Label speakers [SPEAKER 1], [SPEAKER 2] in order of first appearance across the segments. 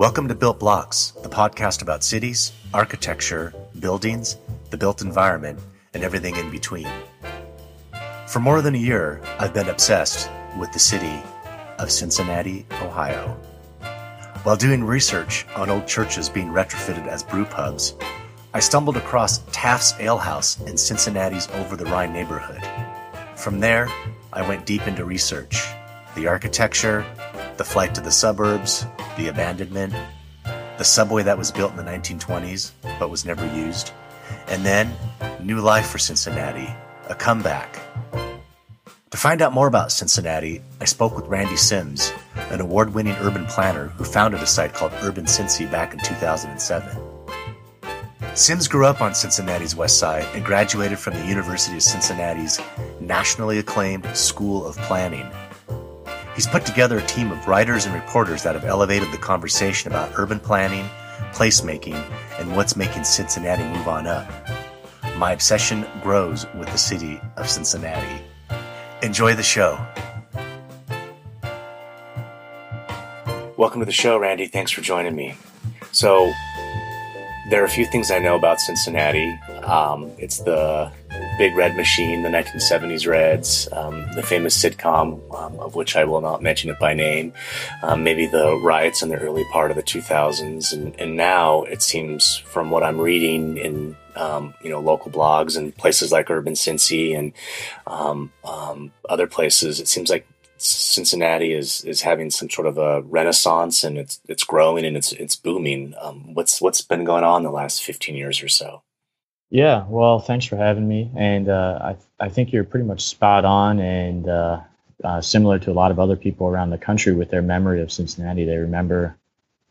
[SPEAKER 1] Welcome to Built Blocks, the podcast about cities, architecture, buildings, the built environment, and everything in between. For more than a year, I've been obsessed with the city of Cincinnati, Ohio. While doing research on old churches being retrofitted as brew pubs, I stumbled across Taft's Ale House in Cincinnati's Over the Rhine neighborhood. From there, I went deep into research the architecture, the flight to the suburbs, the abandonment, the subway that was built in the 1920s but was never used, and then new life for Cincinnati, a comeback. To find out more about Cincinnati, I spoke with Randy Simes, an award winning urban planner who founded a site called Urban Cincy back in 2007. Simes grew up on Cincinnati's west side and graduated from the University of Cincinnati's nationally acclaimed School of Planning. He's put together a team of writers and reporters that have elevated the conversation about urban planning, placemaking, and what's making Cincinnati move on up. My obsession grows with the city of Cincinnati. Enjoy the show. Welcome to the show, Randy. Thanks for joining me. So, there are a few things I know about Cincinnati. Um, it's the Big Red Machine, the 1970s Reds, um, the famous sitcom, um, of which I will not mention it by name, um, maybe the riots in the early part of the 2000s, and, and now it seems, from what I'm reading in um, you know local blogs and places like Urban Cincy and um, um, other places, it seems like Cincinnati is is having some sort of a renaissance and it's it's growing and it's it's booming. What's what's been going on the last fifteen years or so?
[SPEAKER 2] Yeah, well, thanks for having me, and uh, I I think you're pretty much spot on and uh, uh, similar to a lot of other people around the country with their memory of Cincinnati. They remember,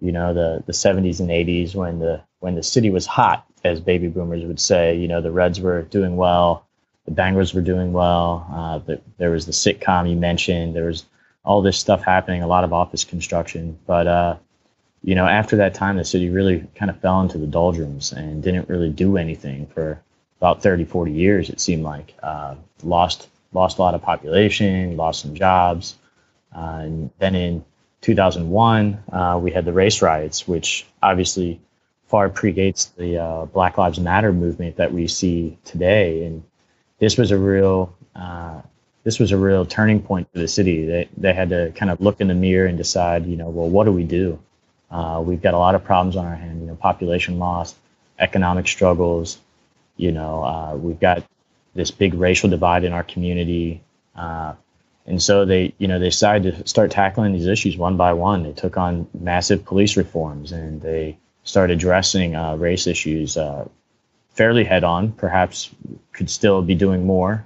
[SPEAKER 2] you know, the the 70s and 80s when the when the city was hot, as baby boomers would say. You know, the Reds were doing well the Bengals were doing well. Uh, the, there was the sitcom you mentioned. There was all this stuff happening, a lot of office construction. But, uh, you know, after that time, the city really kind of fell into the doldrums and didn't really do anything for about 30, 40 years, it seemed like. Uh, lost, lost a lot of population, lost some jobs. Uh, and then in 2001, uh, we had the race riots, which obviously far predates the uh, Black Lives Matter movement that we see today. And this was a real uh, this was a real turning point for the city. They they had to kind of look in the mirror and decide, you know, well, what do we do? Uh, we've got a lot of problems on our hand. You know, population loss, economic struggles. You know, uh, we've got this big racial divide in our community. Uh, and so they, you know, they decided to start tackling these issues one by one. They took on massive police reforms and they started addressing uh, race issues uh, fairly head on. Perhaps could still be doing more.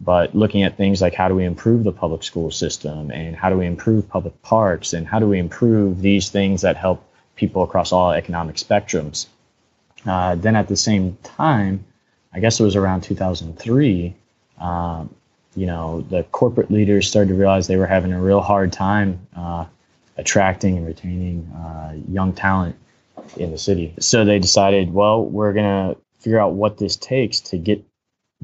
[SPEAKER 2] But looking at things like how do we improve the public school system and how do we improve public parks and how do we improve these things that help people across all economic spectrums. Uh, then at the same time, I guess it was around 2003, um, you know, the corporate leaders started to realize they were having a real hard time uh, attracting and retaining uh, young talent in the city. So they decided, well, we're going to figure out what this takes to get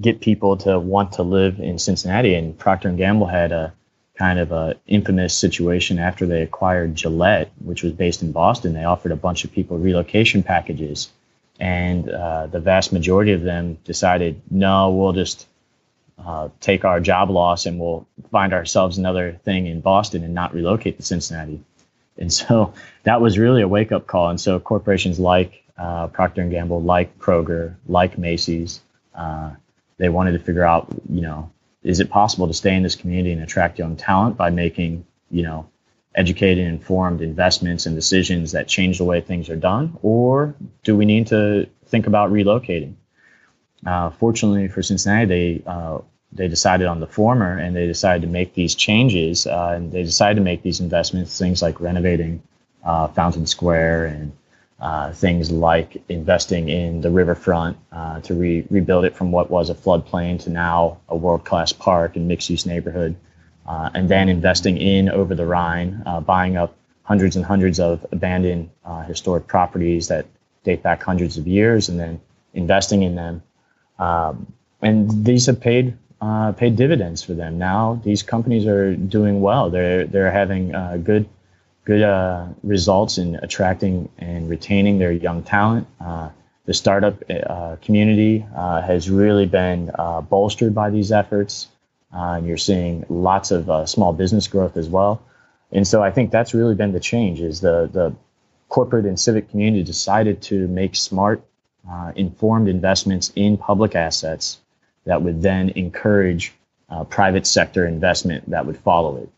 [SPEAKER 2] get people to want to live in Cincinnati. And Procter and Gamble had a kind of a infamous situation after they acquired Gillette, which was based in Boston. They offered a bunch of people relocation packages, and uh, the vast majority of them decided, no, we'll just uh, take our job loss and we'll find ourselves another thing in Boston and not relocate to Cincinnati. And so that was really a wake up call. And so corporations like uh, Procter and Gamble, like Kroger, like Macy's, uh, they wanted to figure out, you know, is it possible to stay in this community and attract young talent by making, you know, educated, informed investments and decisions that change the way things are done, or do we need to think about relocating? Uh, fortunately for Cincinnati, they uh, they decided on the former and they decided to make these changes uh, and they decided to make these investments things like renovating uh, fountain square and uh, things like investing in the riverfront uh, to re- rebuild it from what was a floodplain to now a world-class park and mixed-use neighborhood uh, and then investing in over the rhine uh, buying up hundreds and hundreds of abandoned historic properties that date back hundreds of years and then investing in them um, and these have paid uh, paid dividends for them. Now these companies are doing well. They're they're having uh, good good uh, results in attracting and retaining their young talent. Uh, the startup uh, community uh, has really been uh, bolstered by these efforts, and you're seeing lots of small business growth as well. And so I think that's really been the change: is the the corporate and civic community decided to make smart, informed investments in public assets that would then encourage private sector investment that would follow it.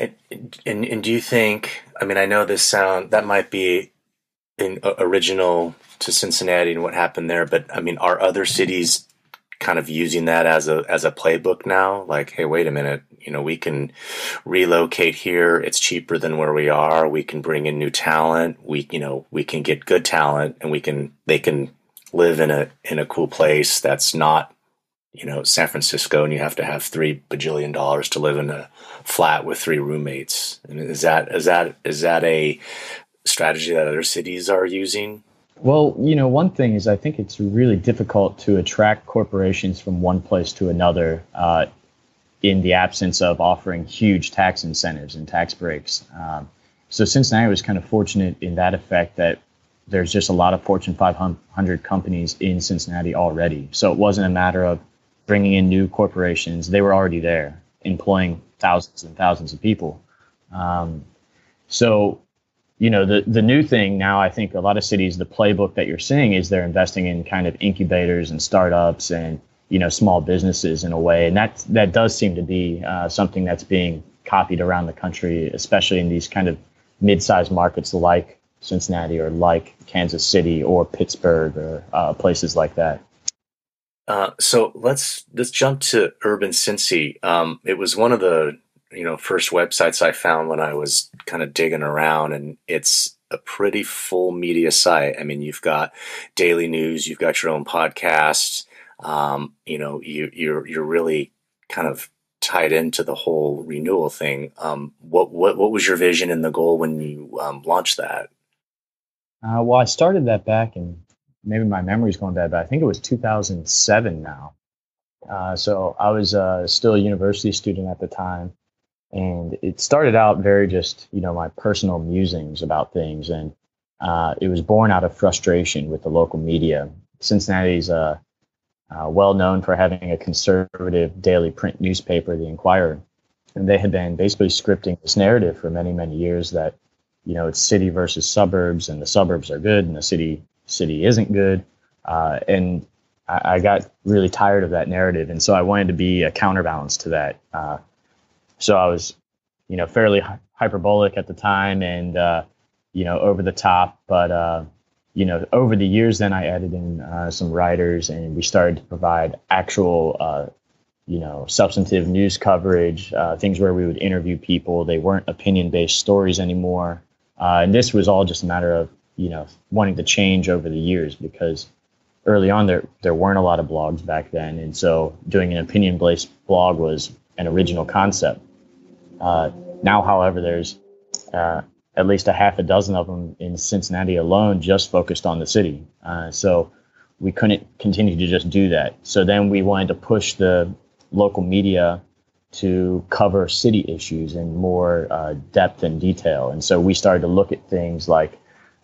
[SPEAKER 1] And, and, do you think? I mean, I know this sound that might be in, uh, original to Cincinnati and what happened there, but I mean, are other cities kind of using that as a as a playbook now? Like, hey, wait a minute, you know, we can relocate here. It's cheaper than where we are. We can bring in new talent. We, you know, we can get good talent, and we can they can live in a in a cool place that's not you know San Francisco, and you have to have three bajillion dollars to live in a flat with three roommates. And is that is that is that a strategy that other cities are using?
[SPEAKER 2] Well, you know, one thing is I think it's really difficult to attract corporations from one place to another uh, in the absence of offering huge tax incentives and tax breaks. Um, so Cincinnati was kind of fortunate in that effect that there's just a lot of Fortune 500 companies in Cincinnati already. So it wasn't a matter of bringing in new corporations. They were already there, employing thousands and thousands of people. Um, so, you know, the the new thing now, I think a lot of cities, the playbook that you're seeing is they're investing in kind of incubators and startups and you know small businesses in a way, and that that does seem to be uh, something that's being copied around the country, especially in these kind of mid-sized markets like Cincinnati or like Kansas City or Pittsburgh or uh, places like that.
[SPEAKER 1] Uh, so let's let's jump to Urban Cincy. Um, it was one of the you know first websites I found when I was kind of digging around, and it's a pretty full media site. I mean, you've got daily news, you've got your own podcast. Um, you know, you, you're you're really kind of tied into the whole renewal thing. Um, what what what was your vision and the goal when you um, launched that?
[SPEAKER 2] Uh, well, I started that back in maybe my memory's going bad, but I think it was 2007 now. Uh, so I was uh, still a university student at the time, and it started out very just you know my personal musings about things, and uh, it was born out of frustration with the local media. Cincinnati's uh, uh, well known for having a conservative daily print newspaper, The Inquirer, and they had been basically scripting this narrative for many many years that you know it's city versus suburbs, and the suburbs are good, and the city city isn't good. Uh, and I, I, got really tired of that narrative. And so I wanted to be a counterbalance to that. Uh, so I was, you know, fairly hyperbolic at the time and, uh, you know, over the top. But, uh, you know, over the years, then I added in uh, some writers and we started to provide actual, uh, you know, substantive news coverage, things where we would interview people. They weren't opinion based stories anymore. and this was all just a matter of you know wanting to change over the years because early on there there weren't a lot of blogs back then, and so doing an opinion based blog was an original concept. Uh, now, however, there's uh, at least a half a dozen of them in Cincinnati alone, just focused on the city. Uh, so we couldn't continue to just do that. So then we wanted to push the local media to cover city issues in more uh, depth and detail. And so we started to look at things like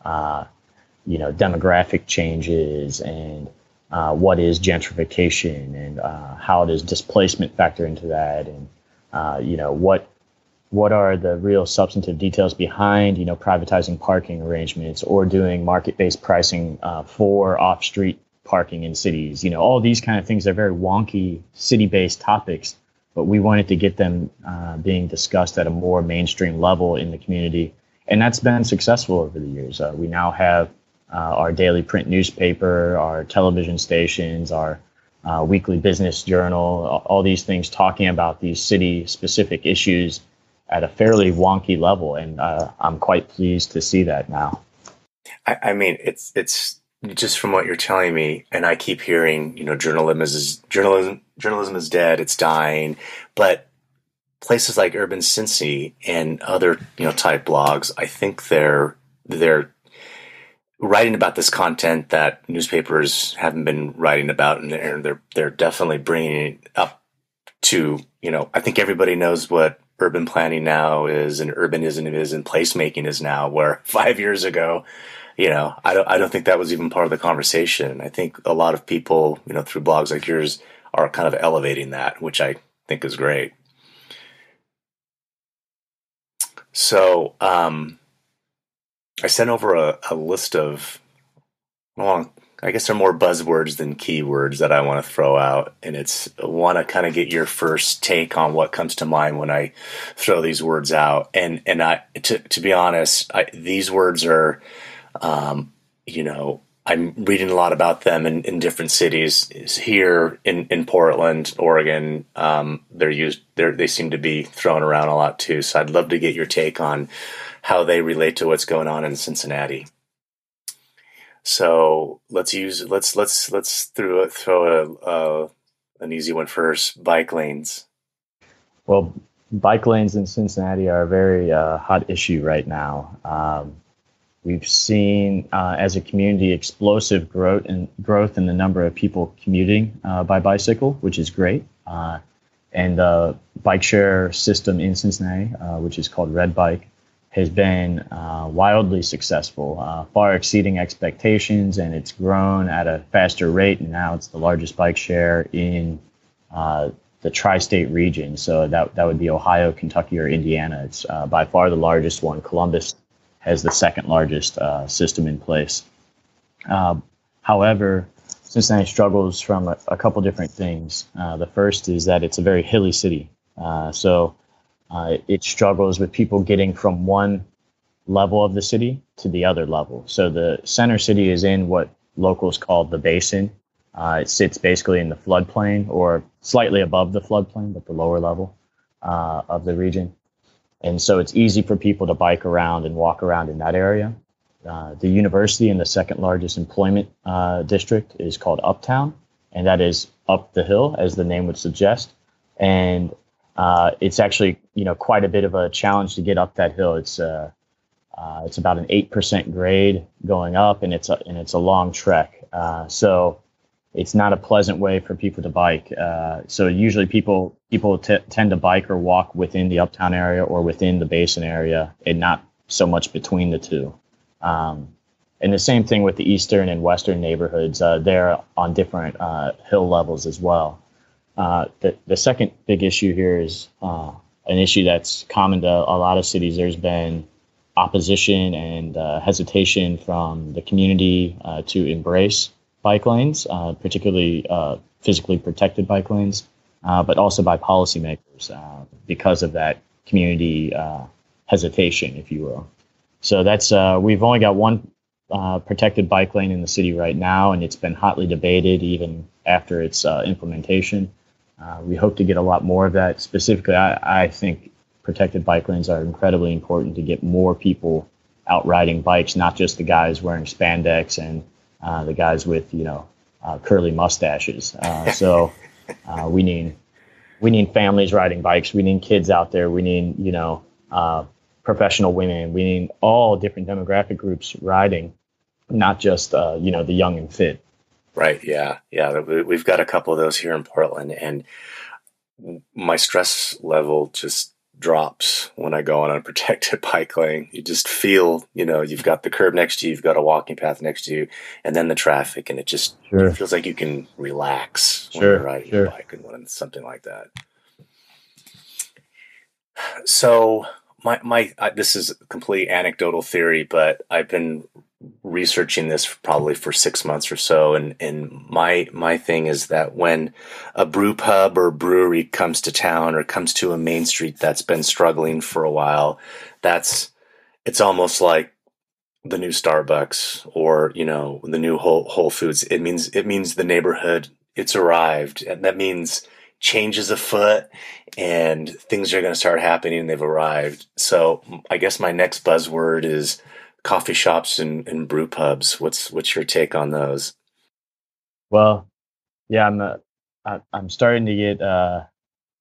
[SPEAKER 2] uh, you know, demographic changes and uh, what is gentrification and uh, how does displacement factor into that? And uh, you know what what are the real substantive details behind you know privatizing parking arrangements or doing market-based pricing for off-street parking in cities? You know all these kind of things are very wonky city-based topics but we wanted to get them uh, being discussed at a more mainstream level in the community and that's been successful over the years. Uh, we now have uh, our daily print newspaper, our television stations, our uh, weekly business journal, all these things talking about these city specific issues at a fairly wonky level. And uh, I'm quite pleased to see that now.
[SPEAKER 1] I, I, mean, it's, it's just from what you're telling me, and I keep hearing, you know, journalism is journalism, journalism is dead. It's dying. But places like Urban Cincy and other you know type blogs, I think they're they're writing about this content that newspapers haven't been writing about, and they're they're, they're definitely bringing it up to you know. I think everybody knows what urban planning now is and urbanism is and placemaking is now, where five years ago, you know, I don't, I don't think that was even part of the conversation. I think a lot of people, you know, through blogs like yours are kind of elevating that, which I think is great. So, um, I sent over a, a list of, well, I guess they're more buzzwords than keywords that I want to throw out. And it's want to kind of get your first take on what comes to mind when I throw these words out. And, and I, to, to be honest, I, these words are, um, you know, I'm reading a lot about them in, in different cities. Here in, in Portland, Oregon, um, they're used. They're, they seem to be thrown around a lot too. So I'd love to get your take on how they relate to what's going on in Cincinnati. So let's use let's let's let's throw throw a, an easy one first. Bike lanes.
[SPEAKER 2] Well, bike lanes in Cincinnati are a very uh, hot issue right now. Um, we've seen uh, as a community explosive growth and growth in the number of people commuting uh, by bicycle, which is great. Uh, and the bike share system in Cincinnati, uh, which is called Red Bike, has been uh, wildly successful, uh, far exceeding expectations, and it's grown at a faster rate. And now it's the largest bike share in the tri-state region. So that that would be Ohio, Kentucky, or Indiana. It's by far the largest one. Columbus has the second largest uh, system in place. Um, however, Cincinnati struggles from a, a couple different things. Uh, the first is that it's a very hilly city. so uh, it struggles with people getting from one level of the city to the other level. So the center city is in what locals call the basin. Uh, it sits basically in the floodplain or slightly above the floodplain, but the lower level uh, of the region. And so it's easy for people to bike around and walk around in that area. Uh, the university in the second largest employment uh, district is called Uptown, and that is up the hill, as the name would suggest. And uh, it's actually you know quite a bit of a challenge to get up that hill. It's uh, uh, it's about an eight percent grade going up, and it's a, and it's a long trek. Uh, so it's not a pleasant way for people to bike. Uh, so usually people people t- tend to bike or walk within the uptown area or within the basin area, and not so much between the two. Um, and the same thing with the eastern and western neighborhoods. Uh, they're on different hill levels as well. Uh, the, the second big issue here is uh, an issue that's common to a lot of cities. There's been opposition and uh, hesitation from the community uh, to embrace bike lanes, uh, particularly physically protected bike lanes, but also by policymakers because of that community hesitation, if you will. So that's we've only got one uh, protected bike lane in the city right now, and it's been hotly debated even after its uh, implementation. Uh, we hope to get a lot more of that. Specifically, I, I, think protected bike lanes are incredibly important to get more people out riding bikes, not just the guys wearing spandex and uh, the guys with you know uh, curly mustaches. Uh, so uh, we need we need families riding bikes. We need kids out there. We need you know uh, professional women. We need all different demographic groups riding, not just you know the young and fit.
[SPEAKER 1] Right. Yeah. Yeah. We've got a couple of those here in Portland, and my stress level just drops when I go on a protected bike lane. You just feel, you know, you've got the curb next to you, you've got a walking path next to you, and then the traffic, and it just sure. it feels like you can relax when you're riding sure. your bike and when something like that. So my my uh, this is complete anecdotal theory, but I've been researching this probably for six months or so, and and my my thing is that when a brew pub or brewery comes to town or comes to a main street that's been struggling for a while, that's it's almost like the new Starbucks or you know the new Whole Whole Foods. It means it means the neighborhood it's arrived, and that means changes afoot and things are going to start happening they've arrived. So I guess my next buzzword is coffee shops and, and brew pubs. What's what's your take on those?
[SPEAKER 2] Well, yeah, I'm uh, I, I'm starting to get uh,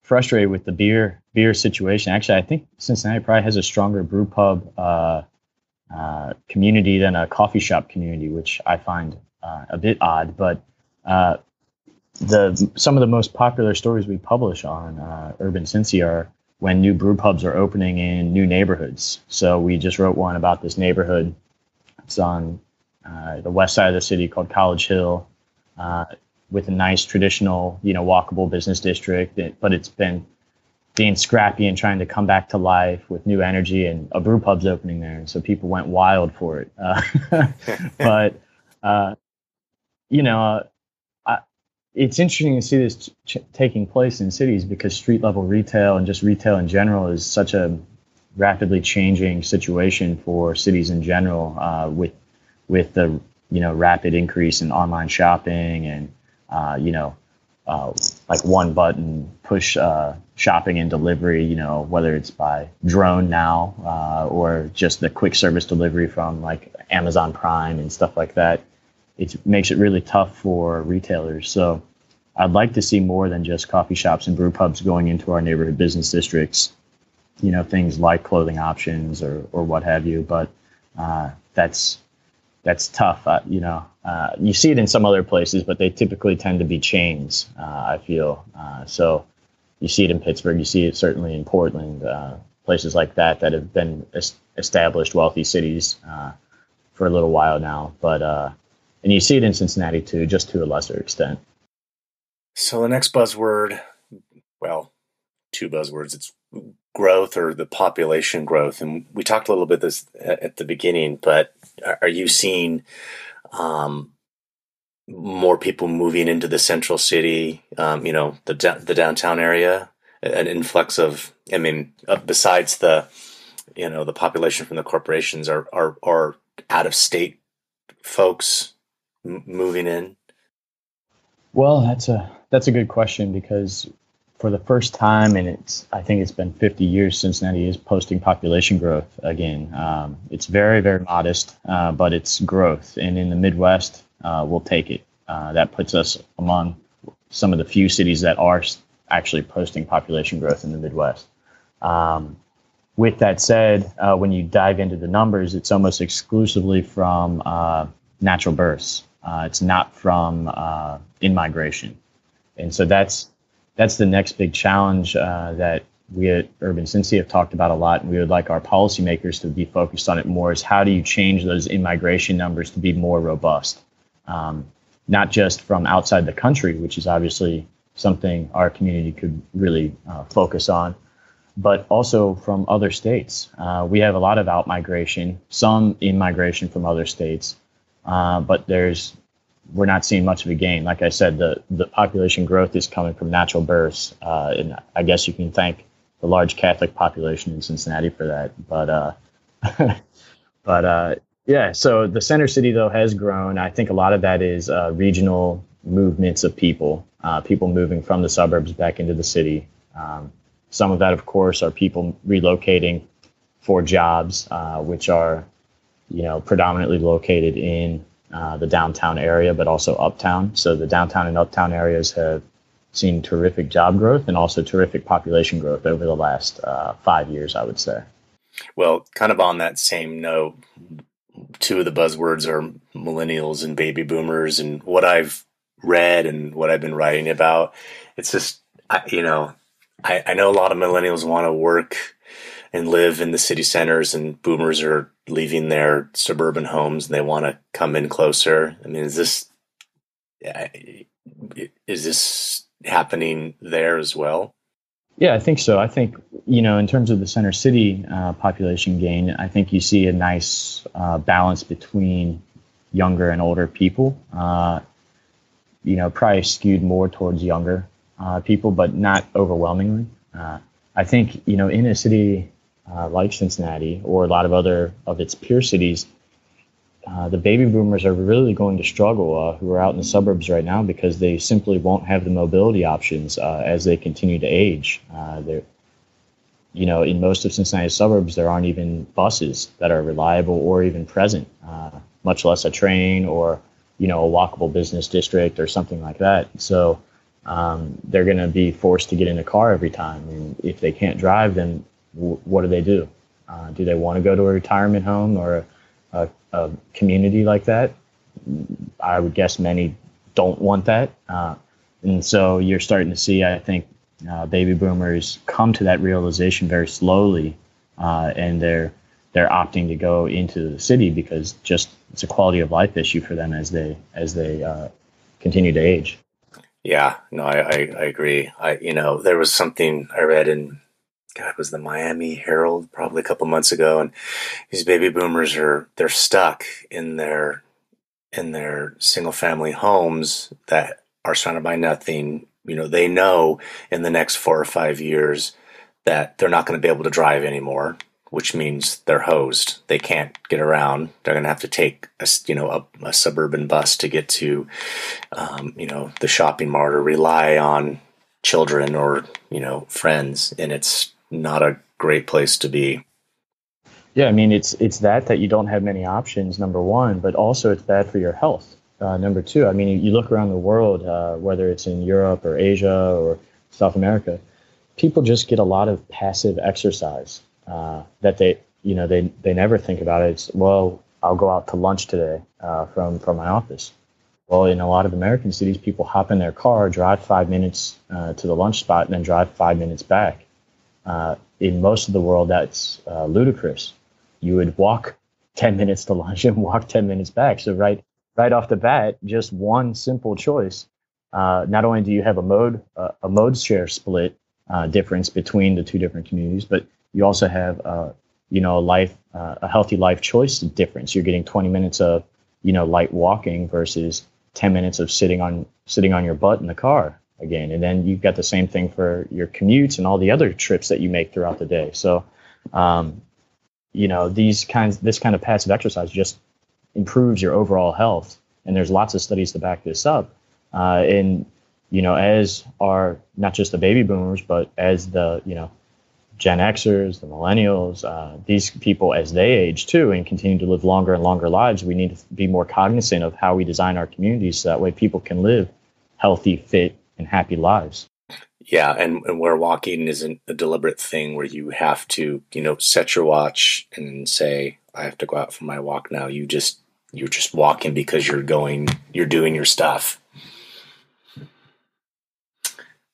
[SPEAKER 2] frustrated with the beer beer situation. Actually, I think Cincinnati probably has a stronger brew pub uh, uh, community than a coffee shop community, which I find uh, a bit odd. But uh, the some of the most popular stories we publish on uh, Urban Cincy are when new brew pubs are opening in new neighborhoods. So we just wrote one about this neighborhood. It's on uh, the west side of the city called College Hill, uh, with a nice traditional, you know, walkable business district. But it's been being scrappy and trying to come back to life with new energy, and a brew pub's opening there, and so people went wild for it. Uh, but uh, you know, it's interesting to see this ch- taking place in cities because street level retail and just retail in general is such a rapidly changing situation for cities in general uh, with with the you know rapid increase in online shopping and uh, you know uh, like one button push uh, shopping and delivery you know whether it's by drone now uh, or just the quick service delivery from like Amazon Prime and stuff like that it makes it really tough for retailers. So I'd like to see more than just coffee shops and brew pubs going into our neighborhood business districts. You know, things like clothing options or or what have you. But uh, that's that's tough. Uh, you know, uh, you see it in some other places, but they typically tend to be chains. Uh, I feel uh, so. You see it in Pittsburgh. You see it certainly in Portland. Uh, places like that that have been established wealthy cities for a little while now. But and you see it in Cincinnati too, just to a lesser extent.
[SPEAKER 1] So the next buzzword, well, two buzzwords. It's growth or the population growth, and we talked a little bit this at the beginning. But are you seeing um, more people moving into the central city? Um, you know, the the downtown area, an influx of. I mean, uh, besides the, you know, the population from the corporations, are are are out of state folks m- moving in?
[SPEAKER 2] Well, that's a that's a good question because for the first time, and it's I think it's been 50 years Cincinnati is posting population growth again. Um, it's very very modest, uh, but it's growth, and in the Midwest, uh, we'll take it. Uh, that puts us among some of the few cities that are actually posting population growth in the Midwest. Um, with that said, uh, when you dive into the numbers, it's almost exclusively from uh, natural births. Uh, it's not from uh, in migration, and so that's that's the next big challenge uh, that we at Urban Cincy have talked about a lot, and we would like our policymakers to be focused on it more. Is how do you change those in-migration numbers to be more robust, um, not just from outside the country, which is obviously something our community could really uh, focus on, but also from other states. Uh, we have a lot of out migration, some in migration from other states. Uh, but there's we're not seeing much of a gain. Like I said, the the population growth is coming from natural births, uh, and I guess you can thank the large Catholic population in Cincinnati for that. But uh, but uh, yeah, so the center city though has grown. I think a lot of that is uh, regional movements of people, people moving from the suburbs back into the city. Um, some of that, of course, are people relocating for jobs, which are you know, predominantly located in uh, the downtown area, but also uptown. So the downtown and uptown areas have seen terrific job growth and also terrific population growth over the last uh, five years, I would say.
[SPEAKER 1] Well, kind of on that same note, two of the buzzwords are millennials and baby boomers. And what I've read and what I've been writing about, it's just, you know, I, I know a lot of millennials want to work and live in the city centers, and boomers are leaving their suburban homes and they want to come in closer. I mean, is this is this happening there as well?
[SPEAKER 2] Yeah, I think so. I think you know, in terms of the center city uh, population gain, I think you see a nice uh, balance between younger and older people. Uh, you know, probably skewed more towards younger uh, people, but not overwhelmingly. Uh, I think you know, in a city uh, like Cincinnati or a lot of other of its peer cities, uh, the baby boomers are really going to struggle uh, who are out in the suburbs right now because they simply won't have the mobility options uh, as they continue to age. Uh, you know, in most of Cincinnati suburbs, there aren't even buses that are reliable or even present, uh, much less a train or, you know, a walkable business district or something like that. So um, they're going to be forced to get in a car every time. And if they can't drive, then what do they do? Uh, do they want to go to a retirement home or a, a, community like that? I would guess many don't want that. Uh, and so you're starting to see, I think, uh, baby boomers come to that realization very slowly, uh, and they're they're opting to go into the city because just it's a quality of life issue for them as they as they uh, continue to age.
[SPEAKER 1] Yeah, no, I, I, I agree. I you know there was something I read in God was the Miami Herald probably a couple months ago, and these baby boomers are they're stuck in their in their single family homes that are surrounded by nothing. You know, they know in the next four or five years that they're not going to be able to drive anymore which means they're hosed. They can't get around. They're going to have to take a, you know a, a suburban bus to get to um, you know the shopping mart or rely on children or you know friends, and it's not a great place to be.
[SPEAKER 2] Yeah, I mean it's it's that that you don't have many options. Number one, but also it's bad for your health. Uh, number two, I mean you look around the world, uh, whether it's in Europe or Asia or South America, people just get a lot of passive exercise uh, that they you know they they never think about it. It's well, I'll go out to lunch today uh, from from my office. Well, in a lot of American cities, people hop in their car, drive five minutes uh, to the lunch spot, and then drive five minutes back. Uh, in most of the world, that's uh, ludicrous. You would walk ten minutes to lunch and walk ten minutes back. So right right off the bat, just one simple choice. Uh, not only do you have a mode a mode share split difference between the two different communities, but you also have uh, you know a life uh, a healthy life choice difference. You're getting 20 minutes of you know light walking versus 10 minutes of sitting on sitting on your butt in the car again, and then you've got the same thing for your commutes and all the other trips that you make throughout the day. So, um, you know these kinds this kind of passive exercise just improves your overall health, and there's lots of studies to back this up. Uh, and you know, as are not just the baby boomers, but as the you know Gen Xers, the millennials, uh, these people as they age too and continue to live longer and longer lives, we need to be more cognizant of how we design our communities so that way people can live healthy, fit, and happy lives.
[SPEAKER 1] Yeah, and, and where walking isn't a deliberate thing where you have to, you know, set your watch and say, I have to go out for my walk now. You just you're just walking because you're going you're doing your stuff.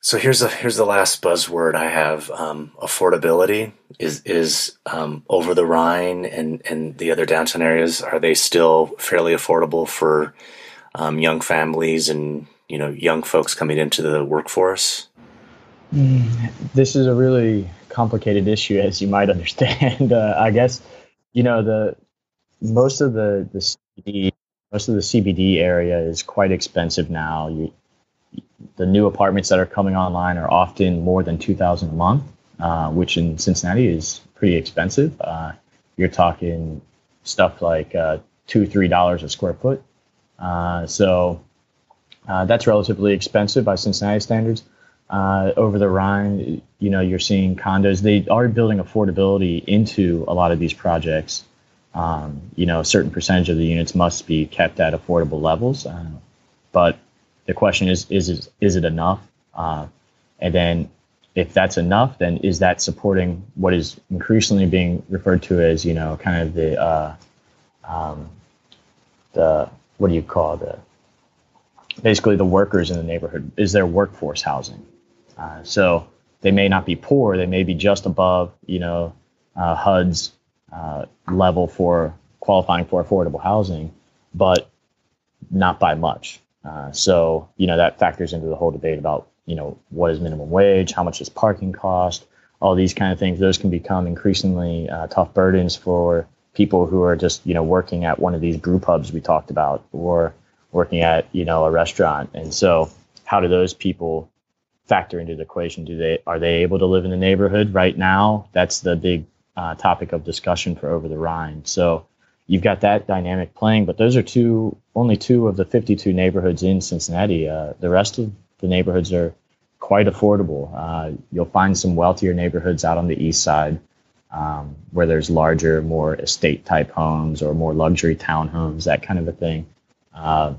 [SPEAKER 1] So here's a here's the last buzzword I have. Um, affordability is is um, over the Rhine and and the other downtown areas. Are they still fairly affordable for um, young families and you know young folks coming into the workforce?
[SPEAKER 2] Mm, this is a really complicated issue, as you might understand. Uh, I guess you know the most of the the CBD, most of the CBD area is quite expensive now. You the new apartments that are coming online are often more than 2000 a month, uh, which in Cincinnati is pretty expensive. Uh, you're talking stuff like uh, two, three dollars a square foot. Uh, so uh, that's relatively expensive by Cincinnati standards. Uh, over the Rhine, you know, you're seeing condos. They are building affordability into a lot of these projects. Um, you know, a certain percentage of the units must be kept at affordable levels, but the question is is is, is it enough? Uh, and then if that's enough, then is that supporting what is increasingly being referred to as you know kind of the uh, um, the what do you call the basically the workers in the neighborhood is their workforce housing. Uh, so they may not be poor; they may be just above you know uh, HUD's uh, level for qualifying for affordable housing, but not by much. Uh, so, you know, that factors into the whole debate about, you know, what is minimum wage, how much does parking cost, all these kind of things. Those can become increasingly uh, tough burdens for people who are just, you know, working at one of these brew pubs we talked about or working at, you know, a restaurant. And so, how do those people factor into the equation? Do they are they able to live in the neighborhood right now? That's the big uh, topic of discussion for Over the Rhine. So, you've got that dynamic playing. But those are two, only two of the 52 neighborhoods in Cincinnati. Uh, the rest of the neighborhoods are quite affordable. Uh, you'll find some wealthier neighborhoods out on the east side um, where there's larger, more estate type homes or more luxury townhomes, that kind of a thing. Uh,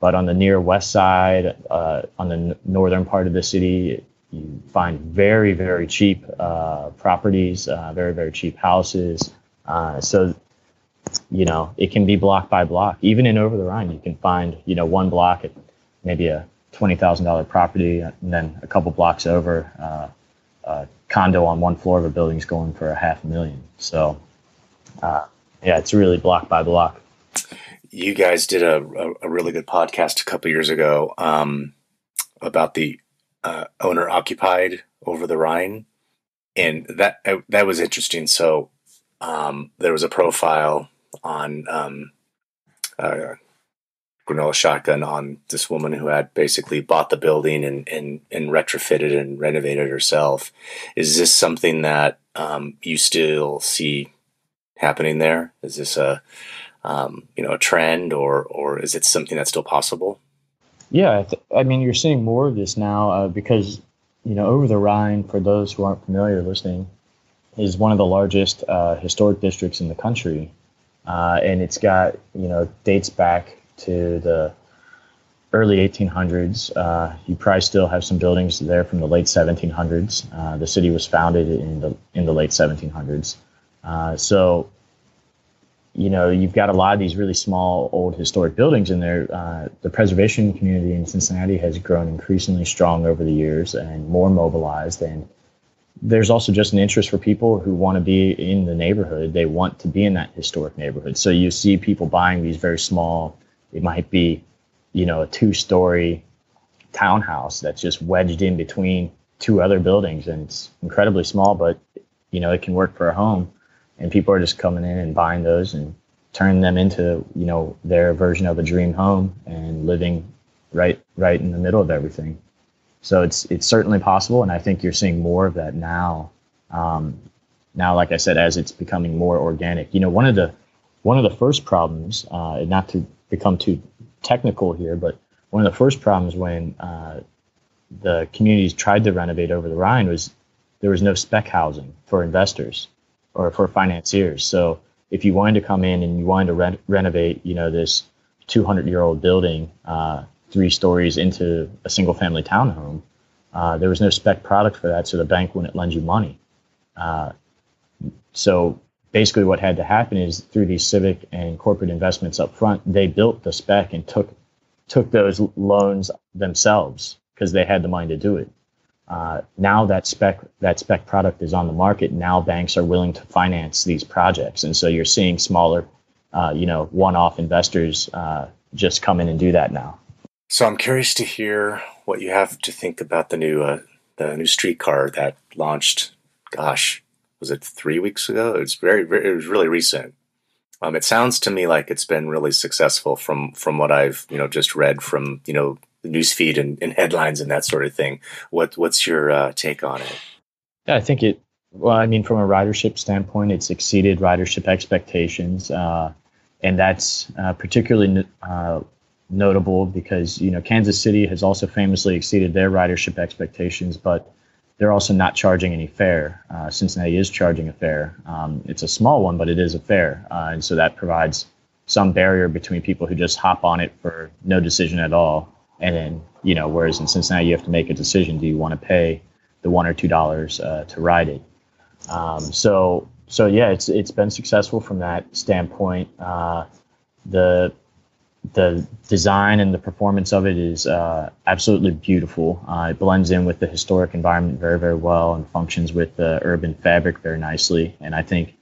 [SPEAKER 2] but on the near west side, uh, on the n- northern part of the city, you find very, very cheap uh, properties, uh, very, very cheap houses. so you know, it can be block by block. Even in Over the Rhine, you can find, you know, one block at maybe a twenty thousand dollar property, and then a couple blocks over, uh, a condo on one floor of a building is going for a half million. So, uh, yeah, it's really block by block.
[SPEAKER 1] You guys did a, a, a really good podcast a couple years ago um, about the uh, owner occupied over the Rhine, and that that was interesting. So um, there was a profile on um, uh, Granola Shotgun on this woman who had basically bought the building and, and, and retrofitted and renovated herself. Is this something that um, you still see happening there? Is this a um, you know a trend or or is it something that's still possible?
[SPEAKER 2] Yeah, I, th- I mean you're seeing more of this now uh, because you know over the Rhine. For those who aren't familiar listening, is one of the largest uh, historic districts in the country, uh, and it's got you know dates back to the early 1800s. Uh, you probably still have some buildings there from the late 1700s. Uh, the city was founded in the in the late 1700s. Uh, so, you know, you've got a lot of these really small, old historic buildings in there. Uh, the preservation community in Cincinnati has grown increasingly strong over the years and more mobilized. And there's also just an interest for people who want to be in the neighborhood. They want to be in that historic neighborhood. So you see people buying these very small it might be, you know, a two story townhouse that's just wedged in between two other buildings and it's incredibly small, but, you know, it can work for a home. And people are just coming in and buying those and turning them into, you know, their version of a dream home and living right right in the middle of everything. So it's it's certainly possible, and I think you're seeing more of that now. Um, now, like I said, as it's becoming more organic, you know, one of the one of the first problems, uh, not to become too technical here, but one of the first problems when uh, the communities tried to renovate over the Rhine was there was no spec housing for investors or for financiers. So if you wanted to come in and you wanted to re- renovate, you know, this 200 year old building, uh, three stories into a single family townhome, uh, there was no spec product for that, so the bank wouldn't lend you money. Uh, so basically what had to happen is through these civic and corporate investments up front, they built the spec and took took those loans themselves because they had the money to do it. Uh, now that spec that spec product is on the market. Now banks are willing to finance these projects, and so you're seeing smaller, uh, you know, one-off investors uh, just come in and do that now.
[SPEAKER 1] So I'm curious to hear what you have to think about the new uh, the new streetcar that launched. Gosh, was it three weeks ago? It's very, very it was really recent. Um, it sounds to me like it's been really successful from from what I've you know just read from you know newsfeed and, and headlines and that sort of thing. What what's your uh, take on it?
[SPEAKER 2] Yeah, I think it. Well, I mean, from a ridership standpoint, it's exceeded ridership expectations, uh, and that's uh, particularly uh, notable because you know Kansas City has also famously exceeded their ridership expectations, but they're also not charging any fare. Uh, Cincinnati is charging a fare. Um, it's a small one, but it is a fare, uh, and so that provides some barrier between people who just hop on it for no decision at all, and then you know, whereas in Cincinnati you have to make a decision: do you want to pay the one or two dollars uh, to ride it? Um, so, so yeah, it's it's been successful from that standpoint. Uh, the the design and the performance of it is uh, absolutely beautiful. Uh, it blends in with the historic environment very, very well and functions with the urban fabric very nicely. And I think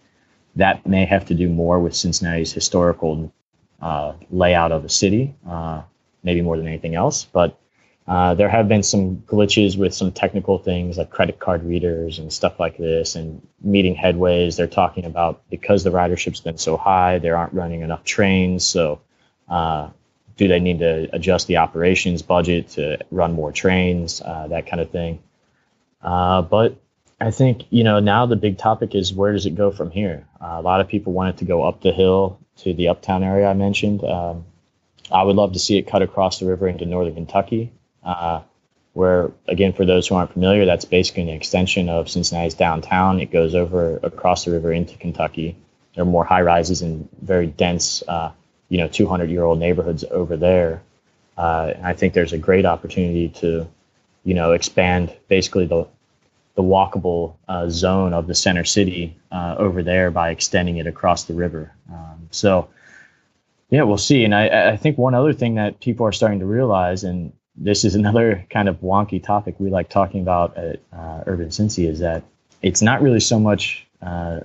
[SPEAKER 2] that may have to do more with Cincinnati's historical uh, layout of the city, uh, maybe more than anything else. But uh, there have been some glitches with some technical things like credit card readers and stuff like this and meeting headways. They're talking about because the ridership's been so high, there aren't running enough trains. So uh, do they need to adjust the operations budget to run more trains, uh, that kind of thing? Uh, but I think you know now the big topic is where does it go from here? Uh, a lot of people want it to go up the hill to the uptown area I mentioned. Um, I would love to see it cut across the river into northern Kentucky, uh, where again for those who aren't familiar, that's basically an extension of Cincinnati's downtown. It goes over across the river into Kentucky. There are more high rises and very dense uh, you know 200 year old neighborhoods over there. Uh, and I think there's a great opportunity to, you know, expand basically the the walkable uh, zone of the center city uh, over there by extending it across the river. Um, so, yeah, we'll see. And I, I think one other thing that people are starting to realize, and this is another kind of wonky topic we like talking about at uh, Urban Cincy is that it's not really so much uh,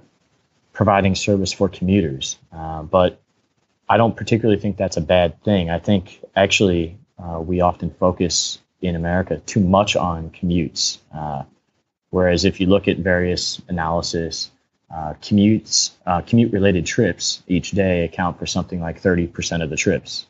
[SPEAKER 2] providing service for commuters, uh, but I don't particularly think that's a bad thing. I think actually uh, we often focus in America too much on commutes. Uh, whereas if you look at various analysis, uh, commutes, uh, commute related trips each day account for something like 30% of the trips.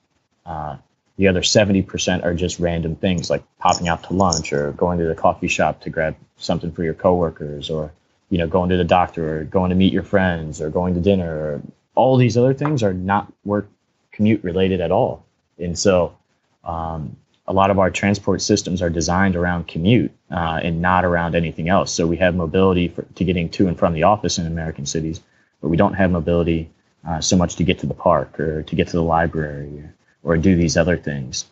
[SPEAKER 2] Uh, the other 70% are just random things like popping out to lunch or going to the coffee shop to grab something for your coworkers or you know going to the doctor or going to meet your friends or going to dinner or all these other things are not work commute related at all. And so um, a lot of our transport systems are designed around commute uh, and not around anything else. So we have mobility for, to getting to and from the office in American cities, but we don't have mobility uh, so much to get to the park or to get to the library or, or do these other things.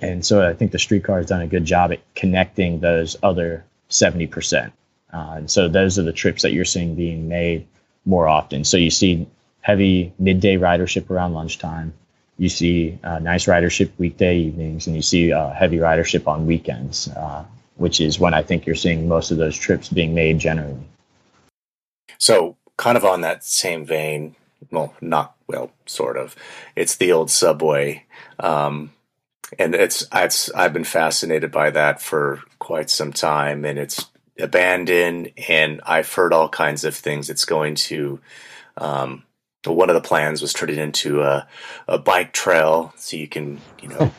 [SPEAKER 2] And so I think the streetcar has done a good job at connecting those other 70%. Uh, and so those are the trips that you're seeing being made more often. So you see heavy midday ridership around lunchtime you see uh, nice ridership weekday evenings, and you see uh, heavy ridership on weekends, uh, which is when I think you're seeing most of those trips being made generally.
[SPEAKER 1] So, kind of on that same vein, well, not well, sort of. It's the old subway, um, and it's it's I've been fascinated by that for quite some time, and it's abandoned, and I've heard all kinds of things. It's going to um, one of the plans was turn it into a, a bike trail so you can, you know,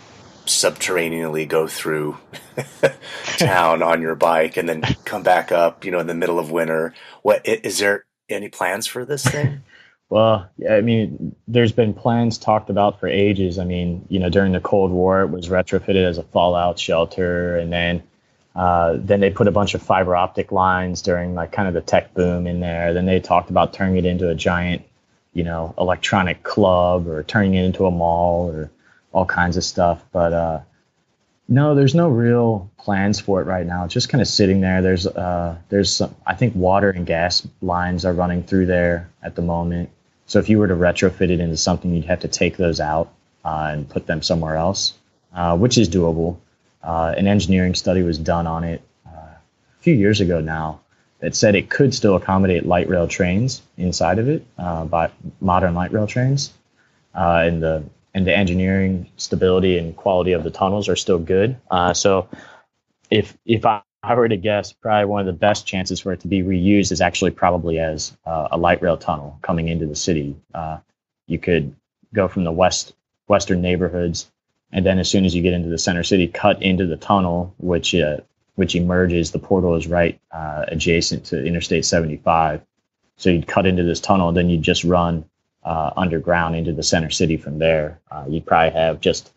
[SPEAKER 1] subterraneanly go through town on your bike and then come back up, you know, in the middle of winter. What is there any plans for this thing?
[SPEAKER 2] Well, I mean, there's been plans talked about for ages. I mean, you know, during the Cold War, it was retrofitted as a fallout shelter, and then uh, then they put a bunch of fiber optic lines during like kind of the tech boom in there. Then they talked about turning it into a giant you know, electronic club or turning it into a mall or all kinds of stuff. But uh, no, there's no real plans for it right now. It's just kind of sitting there. There's uh, there's some, I think water and gas lines are running through there at the moment. So if you were to retrofit it into something, you'd have to take those out uh, and put them somewhere else, uh, which is doable. Uh, an engineering study was done on it uh, a few years ago now, that said it could still accommodate light rail trains inside of it, uh, by modern light rail trains, uh, and the and the engineering stability and quality of the tunnels are still good. Uh, so, if if I, were to guess, probably one of the best chances for it to be reused is actually probably as uh, a light rail tunnel coming into the city. Uh, you could go from the west western neighborhoods, and then as soon as you get into the center city, cut into the tunnel, which uh, which emerges. The portal is right uh, adjacent to Interstate 75. So you'd cut into this tunnel, then you'd just run uh, underground into the center city from there. Uh, you'd probably have just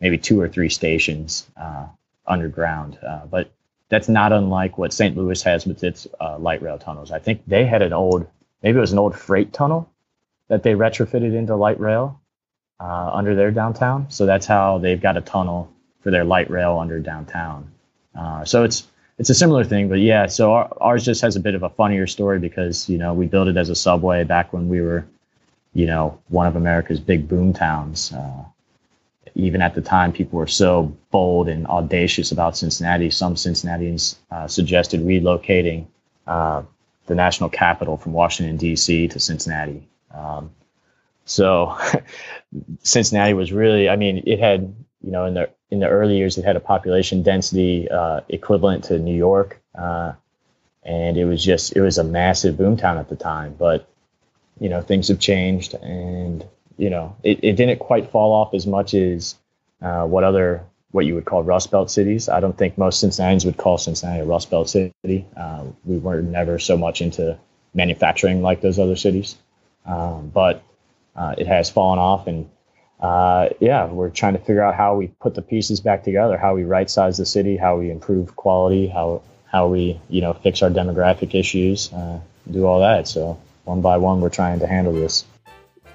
[SPEAKER 2] maybe two or three stations uh, underground. Uh, but that's not unlike what St. Louis has with its uh, light rail tunnels. I think they had an old, maybe it was an old freight tunnel that they retrofitted into light rail under their downtown. So that's how they've got a tunnel for their light rail under downtown. Uh, so it's it's a similar thing, but yeah. So our, ours just has a bit of a funnier story because you know we built it as a subway back when we were, you know, one of America's big boom towns. Uh, even at the time, people were so bold and audacious about Cincinnati. Some Cincinnatians uh, suggested relocating uh, the national capital from Washington D.C. to Cincinnati. Um, so Cincinnati was really, I mean, it had you know in the in the early years, it had a population density uh, equivalent to New York, uh, and it was just it was a massive boomtown at the time. But you know, things have changed, and you know, it, it didn't quite fall off as much as uh, what other what you would call Rust Belt cities. I don't think most Cincinnatians would call Cincinnati a Rust Belt city. Uh, we were never so much into manufacturing like those other cities, um, but uh, it has fallen off and uh, yeah, we're trying to figure out how we put the pieces back together, how we right size the city, how we improve quality, how how we you know fix our demographic issues, uh, do all that. So one by one, we're trying to handle this.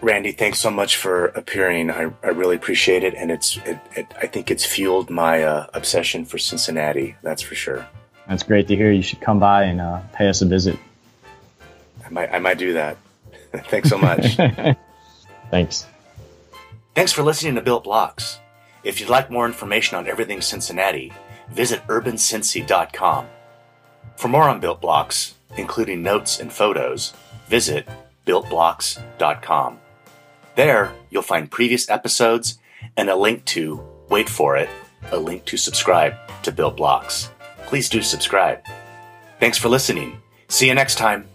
[SPEAKER 1] Randy, thanks so much for appearing. I, I really appreciate it, and it's it, it, I think it's fueled my uh, obsession for Cincinnati. That's for sure.
[SPEAKER 2] That's great to hear. You should come by and uh, pay us a visit.
[SPEAKER 1] I might I might do that. thanks so much.
[SPEAKER 2] thanks.
[SPEAKER 1] Thanks for listening to Built Blocks. If you'd like more information on everything Cincinnati, visit urbancincy.com. For more on Built Blocks, including notes and photos, visit builtblocks.com. There, you'll find previous episodes and a link to, wait for it, a link to subscribe to Built Blocks. Please do subscribe. Thanks for listening. See you next time.